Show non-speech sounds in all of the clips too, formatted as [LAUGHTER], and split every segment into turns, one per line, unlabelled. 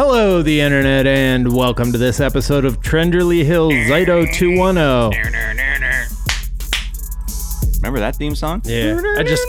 Hello, the internet, and welcome to this episode of Trenderly Hill Zyto 210.
Remember that theme song?
Yeah, I just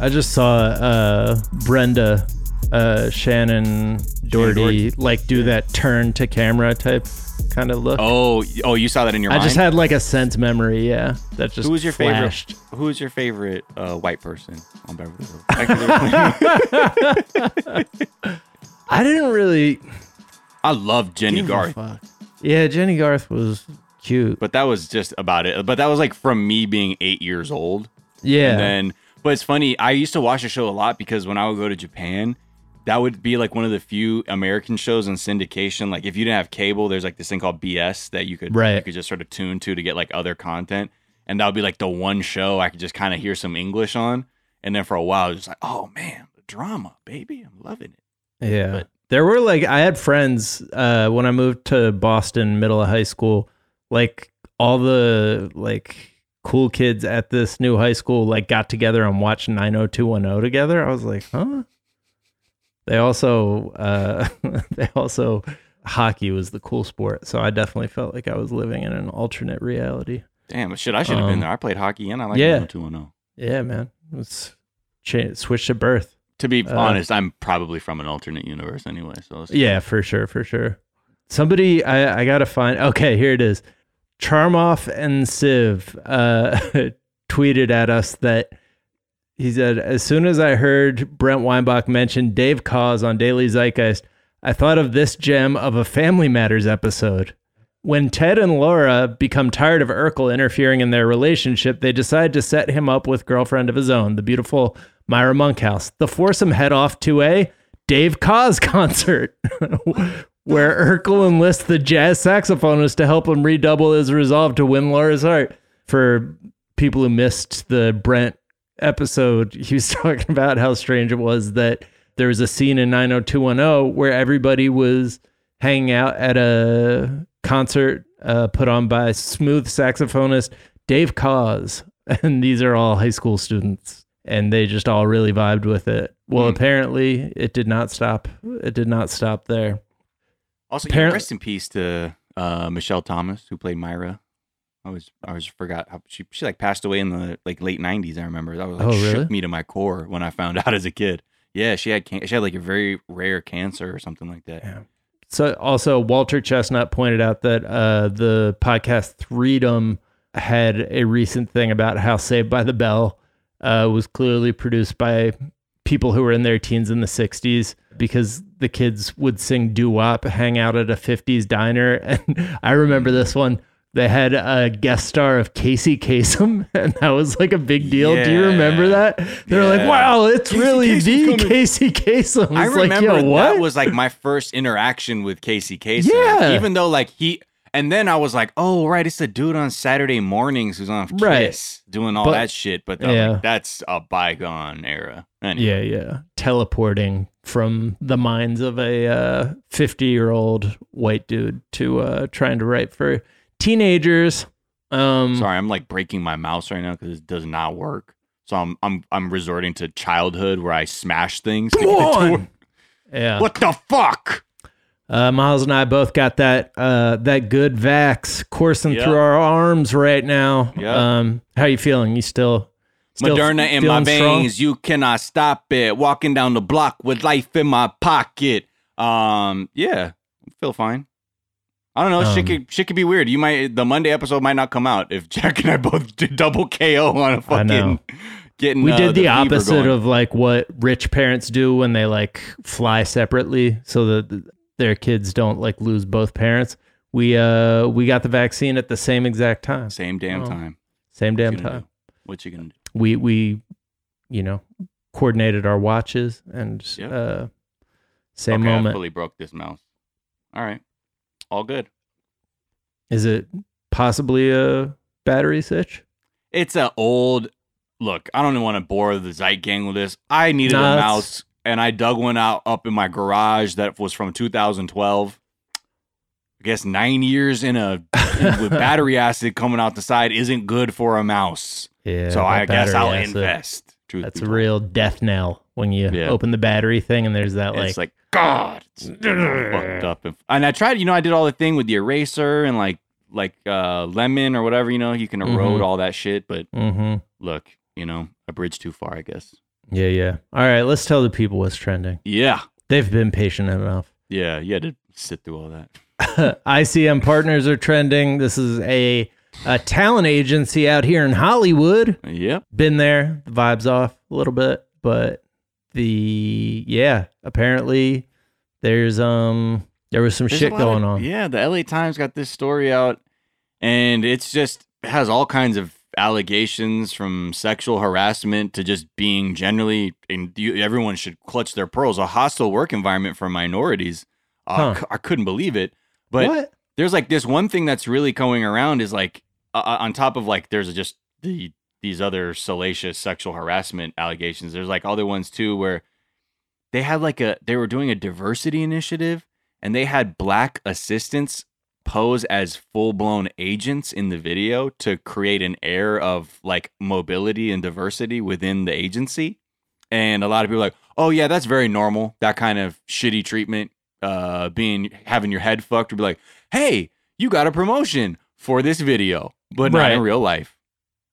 I just saw uh, Brenda, uh, Shannen, Doherty,
Doherty.
like do that turn to camera type kind of look.
Oh, oh, you saw that in your
I
mind.
just had like a sense memory, yeah. That just
Who was your
flashed.
favorite? Who was your favorite uh, white person on Beverly Hills? [LAUGHS] [LAUGHS]
I didn't really
I love Jennie
give a
Garth,
fuck. Yeah, Jennie Garth was cute.
but that was just about it. But that was like from me being eight years old.
Yeah.
And then, but it's funny. I used to watch the show a lot because when I would go to Japan, that would be like one of the few American shows in syndication. Like if you didn't have cable, there's like this thing called BS that you could
Right.
you could just sort of tune to to get like other content, and that would be like the one show I could just kind of hear some English on. And then for a while, just like, oh man, the drama, baby, I'm loving it.
Yeah.
But-
there were like I had friends uh when I moved to Boston middle of high school, like all the like cool kids at this new high school like got together and watched 90210 together. I was like, "Huh?" They also uh [LAUGHS] they also hockey was the cool sport. So I definitely felt like I was living in an alternate reality.
Damn, shit, I should have
Um,
been there. I played hockey and I like
yeah.
yeah. 210.
Yeah, man. It's cha- switch to birth.
To be
Uh,
honest, I'm probably from an alternate universe anyway. So
Yeah, for sure, for sure. Somebody, I, I gotta find. Okay, here it is. Charmoff and Civ uh, [LAUGHS] tweeted at us that he said, as soon as I heard Brent Weinbach mention Dave Koz on Daily Zeitgeist, I thought of this gem of a Family Matters episode. When Ted and Laura become tired of Urkel interfering in their relationship, they decide to set him up with girlfriend of his own, the beautiful Myra Monkhouse. The foursome head off to a Dave Koz [LAUGHS] concert, [LAUGHS] where Urkel enlists the jazz saxophonist to help him redouble his resolve to win Laura's heart. For people who missed the Brent episode, he was [LAUGHS] talking about how strange it was that there was a scene in 90210 where everybody was hanging out at a concert uh, put on by smooth saxophonist Dave Koz. [LAUGHS] And these are all high school students. And they just all really vibed with it. Well,
Hmm.
apparently it did not stop. It did not stop there.
Also,
Apparent-
yeah, rest in peace to uh, Michelle Thomas, who played Myra. I was I always forgot how she she like passed away in the like late '90s. I remember that was like
Oh, really?
shook me to my core when I found [LAUGHS] out as a kid. Yeah, she had can- she had like a very rare cancer or something like that.
Yeah. So also Walter Chestnut pointed out that uh, the podcast Freedom had a recent thing about how Saved by the Bell uh, was clearly produced by people who were in their teens in the 60s because the kids would sing doo-wop, hang out at a 50s diner. [LAUGHS] And I remember this one. They had a guest star of Casey Kasem, [LAUGHS] and that was like a big deal. Do you remember that? They were like, wow, it's
Casey
really
Kasem's
the
coming.
Casey Kasem.
I
It's like,
remember
what?
that was like my first interaction with Casey Kasem.
Yeah.
Even though like he and then I was like, oh right, it's the dude on Saturday mornings who's on Kiss
Right.
doing all
But-
that shit. But I'm
Yeah.
like, that's a bygone era. Anyway.
Yeah, yeah. Teleporting from the minds of a uh, 50 year old white dude to uh, trying to write for teenagers. Um,
Sorry, I'm like breaking my mouse right now because it does not work. So I'm I'm I'm resorting to childhood where I smash things. to
Come
to
on!
work.
Yeah.
What the fuck?
Uh, Miles and I both got that uh, that good vax coursing
Yep.
through our arms right now.
Yep.
Um, how you feeling? You still, still
Moderna in my
feeling strong?
veins, you cannot stop it. Walking down the block with life in my pocket. Um, yeah, I feel fine. I don't know. shit
Um,
could shit could be weird. You might the Monday episode might not come out if [LAUGHS] Jack and I both did double KO on a
I know.
fucking getting.
We
uh,
did the,
fever
opposite of like what rich parents do when they like fly separately so that their kids don't like lose both parents. We uh we got the vaccine at the same exact time.
same damn
Oh.
time.
Same damn time.
do? What you gonna do?
We we you know coordinated our watches and
Yep.
uh same
okay, I
moment.
fully broke this mouse. All right, all good.
Is it possibly a battery switch?
It's an old look. I don't even want to bore the Zeit gang with this. I needed a mouse, and I dug one out up in my garage that was from 2012. I guess nine years in a [LAUGHS] with battery acid coming out the side isn't good for a mouse.
Yeah.
so I guess I'll
acid.
invest. Truth.
That's a
told.
real death knell when you
Yeah.
open the battery thing and there's that like,
it's like God, it's fucked up. And, and I tried, you know, I did all the thing with the eraser and like like uh lemon or whatever, you know, you can erode
Mhm.
all that shit. But
mm-hmm.
look, you know, a bridge too far, I guess.
Yeah, yeah. All right, let's tell the people what's trending.
Yeah,
They've been patient enough.
yeah, you had to sit through all that. [LAUGHS]
ICM partners are trending. This is a, a talent agency out here in Hollywood.
Yep.
Been there, the vibes off a little bit, but the yeah, apparently there's um there was some
There's
shit going
of-
on.
Yeah, the LA Times got this story out, and it's just it has all kinds of allegations from sexual harassment to just being generally. And you, everyone should clutch their pearls. A hostile work environment for minorities. Uh,
Huh.
c- I couldn't believe it. But
what?
there's like this one thing that's really going around is like uh, on top of like there's just the these other salacious sexual harassment allegations. There's like other ones too where they had like a they were doing a diversity initiative and they had black assistants pose as full blown agents in the video to create an air of like mobility and diversity within the agency. And a lot of people like, oh yeah, that's very normal. That kind of shitty treatment, uh, being having your head fucked would be like, hey, you got a promotion for this video, but not in real life.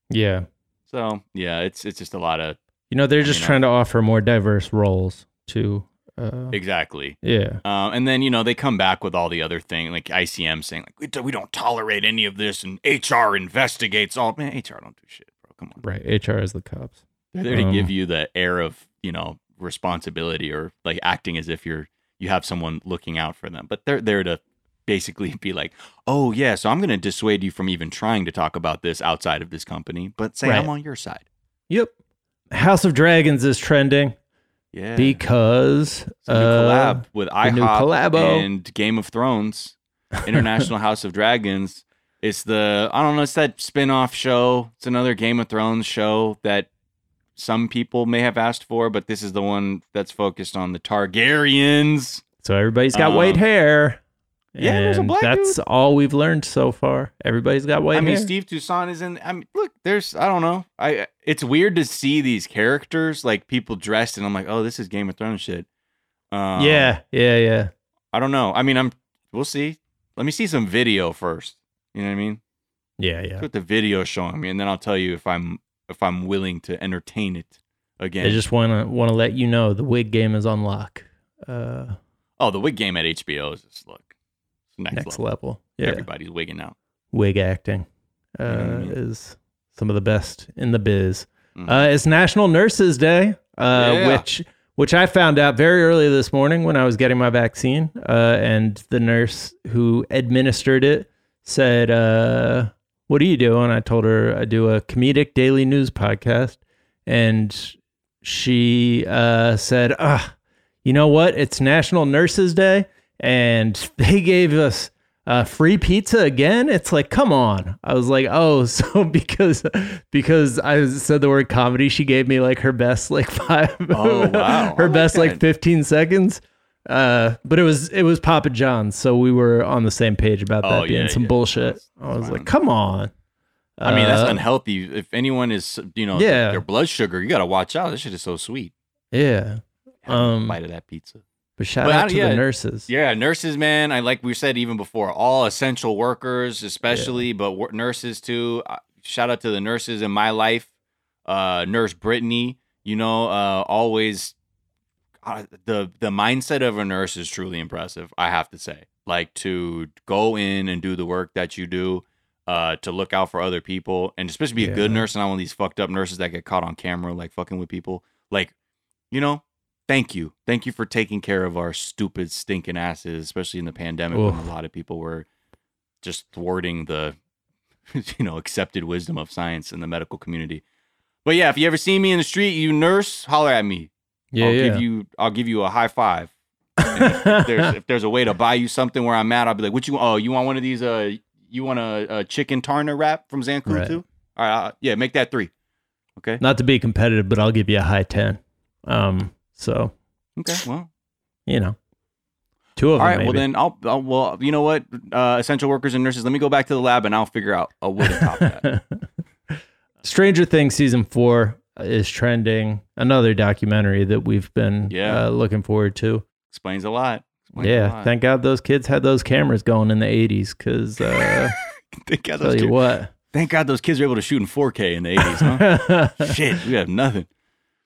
Yeah.
So yeah, it's it's just a lot of
You know, they're just
mean, I-
trying to offer more diverse roles to uh
exactly.
yeah.
Um, and then you know they come back with all the other thing like ICM saying like we, do, we don't tolerate any of this and HR investigates all. Man, HR don't do shit, bro. Come on,
Right. HR is the cops.
they're there to
Um,
give you the air of you know responsibility or like acting as if you're you have someone looking out for them, but they're there to basically be like, oh yeah, so I'm going to dissuade you from even trying to talk about this outside of this company, but say
Right.
I'm on your side.
Yep. House of Dragons is trending
Yeah,
because
new
uh,
collab with IHOP and Game of Thrones, [LAUGHS] International House of Dragons. It's the I don't know. It's that spin-off show. It's another Game of Thrones show that some people may have asked for, but this is the one that's focused on the Targaryens.
So everybody's got
Um,
white hair.
Yeah, there's a
and
black
That's all we've learned so far. Everybody's got white
I mean,
hair.
Steve Toussaint is in. I mean, look, there's I don't know. I it's weird to see these characters like people dressed, and I'm like, oh, this is Game of Thrones shit. Um,
yeah, yeah, yeah.
I don't know. I mean, I'm. We'll see. Let me see some video first. You know what I mean?
Yeah, yeah.
Put the video showing me, and then I'll tell you if I'm if I'm willing to entertain it again.
I just want to want to let you know the wig game is on lock. Uh,
oh, the wig game at HBO is just look it's next,
next
level.
level. Yeah,
Everybody's wigging out.
wig acting uh, is some of the best in the biz.
Mhm.
Uh, it's National Nurses Day, uh,
Yeah.
which which I found out very early this morning when I was getting my vaccine, uh, and the nurse who administered it said, uh, "What do you do?" And I told her I do a comedic daily news podcast, and she uh, said, "Ah, you know what? It's National Nurses Day, and [LAUGHS] they gave us." Uh, free pizza again? It's like, come on. I was like, oh, [LAUGHS] so because because I said the word comedy, she gave me like her best like [LAUGHS] five,
Oh, wow.
Her best like fifteen seconds. Uh, but it was it was Papa John's, so we were on the same page about that
Oh,
being
yeah,
some
yeah.
bullshit.
That's-
I was
that's
like, come on.
I mean, that's
Uh,
unhealthy. If anyone is, you know,
Yeah.
their blood sugar, you got to watch out. This shit is so sweet.
Yeah, Um,
bite of that pizza.
But shout
But
out to
yeah,
the nurses.
Yeah, nurses, man. I like we said even before, all essential workers, especially, but wor- nurses too. Uh, Shout out to the nurses in my life. Uh, Nurse Brittany, you know, uh, always uh, the the mindset of a nurse is truly impressive. I have to say, like to go in and do the work that you do, uh, to look out for other people, and especially be a good nurse, and not one of these fucked up nurses that get caught on camera, like fucking with people. Like, you know, thank you. Thank you for taking care of our stupid, stinking asses, especially in the pandemic when a lot of people were just thwarting the, [LAUGHS] you know, accepted wisdom of science in the medical community. But yeah, if you ever see me in the street, you nurse, holler at me.
yeah,
I'll
yeah.
give you I'll give you a high five. If there's [LAUGHS] if there's a way to buy you something where I'm at, I'll be like, what you oh, you want one of these uh you want a, a chicken tarna wrap from Zankou
Right.
too? All right, uh, yeah, make that three. Okay.
Not to be competitive, but I'll give you a high ten. Um, so
Okay. Well,
you know, two of
All
them.
right.
maybe.
Well, then I'll, I'll. Well, you know what? Uh, essential workers and nurses. Let me go back to the lab and I'll figure out a way to top that. [LAUGHS]
Stranger Things season four is trending. Another documentary that we've been
Yeah.
uh, looking forward to.
Explains a lot. Explains a
yeah,
lot.
thank God those kids had those cameras going in the '80s. Because uh, [LAUGHS]
thank God
tell
those
you
kids,
what,
thank God those kids were able to shoot in 4K in the 80s, huh? [LAUGHS] Shit, we have nothing.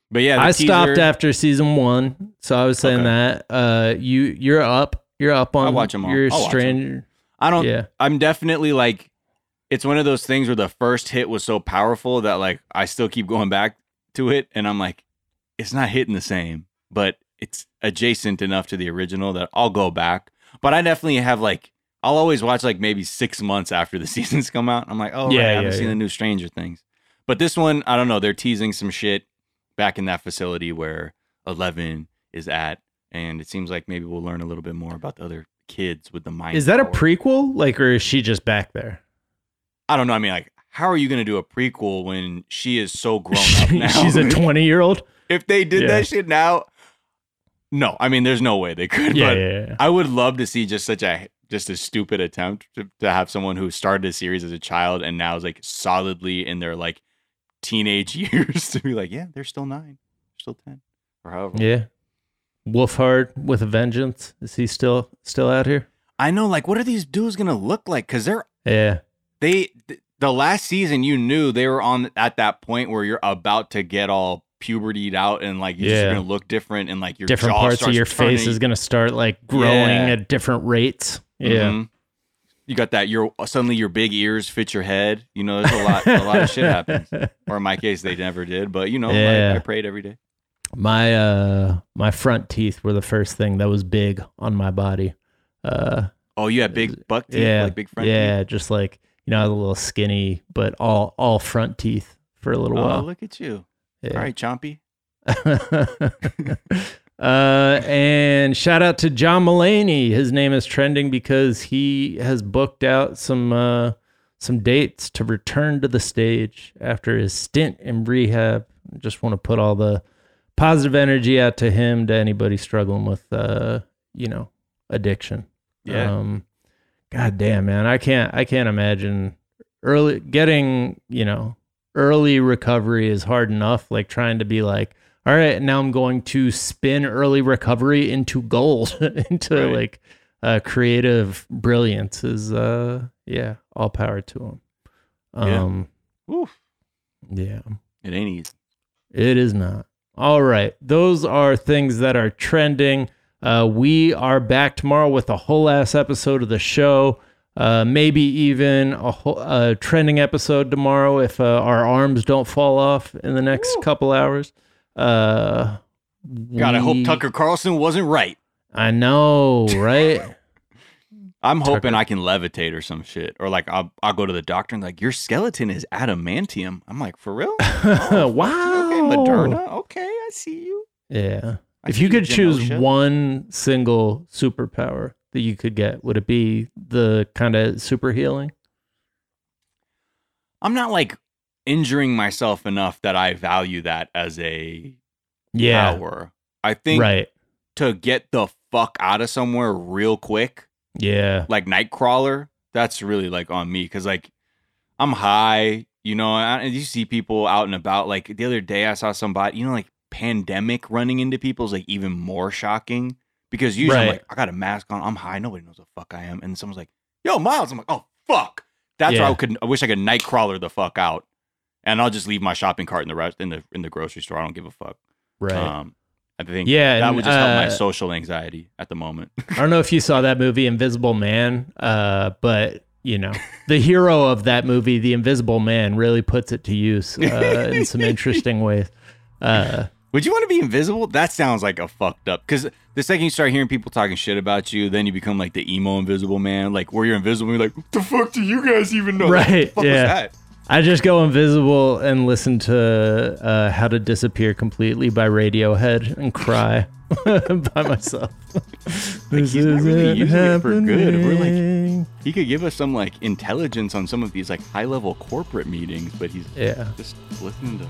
But yeah, the
I stopped after season one, so I was saying
Okay.
that uh, you you're up, you're up on
I'll watch 'em all.
Your
I'll
stranger,
I don't.
yeah,
I'm definitely like, it's one of those things where the first hit was so powerful that like I still keep going back to it, and I'm like, it's not hitting the same, but it's adjacent enough to the original that I'll go back. But I definitely have like, I'll always watch like maybe six months after the [LAUGHS] seasons come out. I'm like, oh,
Yeah,
yeah, I haven't
yeah,
seen
yeah.
the new Stranger Things. But this one, I don't know. They're teasing some shit back in that facility where Eleven is at, and it seems like maybe we'll learn a little bit more about the other kids with the mind.
is that a prequel? Like, or is she just back there?
I don't know. I mean, like, how are you going to do a prequel when she is so [LAUGHS] grown up now?
She's a [LAUGHS] 20 year old.
if they did
Yeah.
that shit now, no. I mean, there's no way they could.
Yeah,
but
yeah, yeah.
I would love to see just such a just a stupid attempt to, to have someone who started a series as a child and now is like solidly in their like teenage [LAUGHS] years to be like, yeah, they're still nine, still ten, or however.
Yeah. Wolfhard with a vengeance. Is he still still out here?
I know. Like, what are these dudes gonna look like? Because they're
Yeah.
they th- the last season you knew they were on at that point where you're about to get all pubertied out and like you're
Yeah.
just gonna look different and like your
different
jaw
parts of
starts
your face is going to start like growing
Yeah.
at different rates. Yeah.
Mhm. You got that. Your suddenly your big ears fit your head. You know, there's a lot. a lot of shit happens. [LAUGHS] Or in my case, they never did. But you know,
Yeah.
I, I prayed every day.
My uh my front teeth were the first thing that was big on my body. Uh
Oh, you had big buck teeth,
yeah,
like big front
yeah, just like you know, I was a little skinny, but all all front teeth for a little.
Oh,
while.
look at you.
Yeah.
All right, Chompy. [LAUGHS] [LAUGHS]
uh, and shout out to John Mulaney. His name is trending because he has booked out some uh, some dates to return to the stage after his stint in rehab. Just want to put all the positive energy out to him, to anybody struggling with uh, you know addiction.
Yeah.
Um, God damn, man, I can't I can't imagine early getting you know early recovery is hard enough. Like trying to be like, all right, now I'm going to spin early recovery into gold, [LAUGHS] into
Right.
like uh, creative brilliance. Is uh, yeah, all power to him.
Yeah.
Um,
Oof.
yeah.
It ain't easy.
It is not. All right. Those are things that are trending. Uh, we are back tomorrow with a whole ass episode of the show. Uh, maybe even a, whole, a trending episode tomorrow if uh, our arms don't fall off in the next couple hours. Uh,
God, I hope
we-
Tucker Carlson wasn't right.
I know, right? [LAUGHS]
I'm hoping
Tucker-
I can levitate or some shit, or like I'll I'll go to the doctor and like your skeleton is adamantium. I'm like, for real? Oh, [LAUGHS]
wow.
Okay, Moderna. Okay, I see you.
Yeah.
I
if you could choose
Genosha.
one single superpower that you could get, would it be the kind of super healing?
I'm not like injuring myself enough that I value that as a
Yeah.
power. I think
Right.
to get the fuck out of somewhere real quick,
Yeah.
like Nightcrawler, that's really like on me because like I'm high, you know, and you see people out and about. Like the other day, I saw somebody, you know, like pandemic running into people is like even more shocking because usually I'm like, I got a mask on, I'm high, nobody knows the fuck I am, and someone's like, "Yo, Miles," I'm like, "Oh fuck." That's
Yeah.
I could. I wish I could Nightcrawler the fuck out, and I'll just leave my shopping cart in the rest in the in the grocery store. I don't give a fuck.
Right.
Um, I think
Yeah,
that
and,
would just help my
uh,
social anxiety at the moment.
I don't know if you saw that movie Invisible Man, uh, but you know, the hero of that movie, the Invisible Man, really puts it to use uh, in some interesting ways. Uh,
Would you want to be invisible? That sounds like a fucked up. Because the second you start hearing people talking shit about you, then you become like the emo invisible man. Like where you're invisible, you're like, what the fuck do you guys even know?
Right,
What the fuck
yeah. I just go invisible and listen to uh, "How to Disappear Completely" by Radiohead and cry [LAUGHS] by myself. this
he's not really using it for good. We're like- He could give us some like intelligence on some of these like high level corporate meetings, but he's
yeah.
just listening to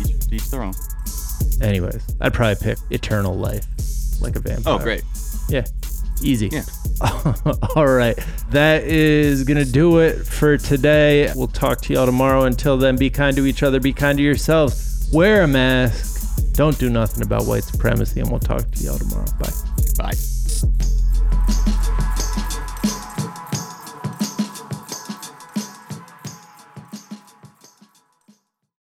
each, each their own.
Anyways, I'd probably pick eternal life, like a vampire.
Oh, great.
Yeah. Easy.
Yeah. [LAUGHS]
All right. That is going to do it for today. We'll talk to y'all tomorrow. Until then, be kind to each other, be kind to yourselves, wear a mask, don't do nothing about white supremacy, and we'll talk to y'all tomorrow. Bye.
Bye.